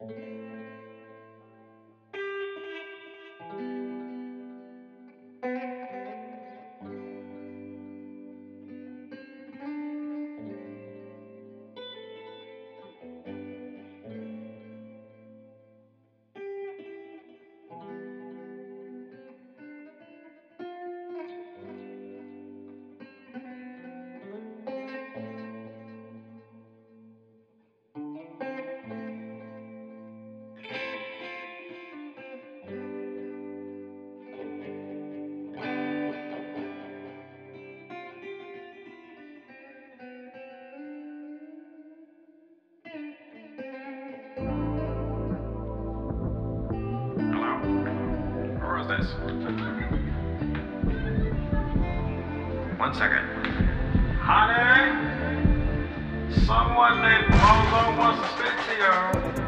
Hello? One second. Honey? Someone named Polo wants to speak to you.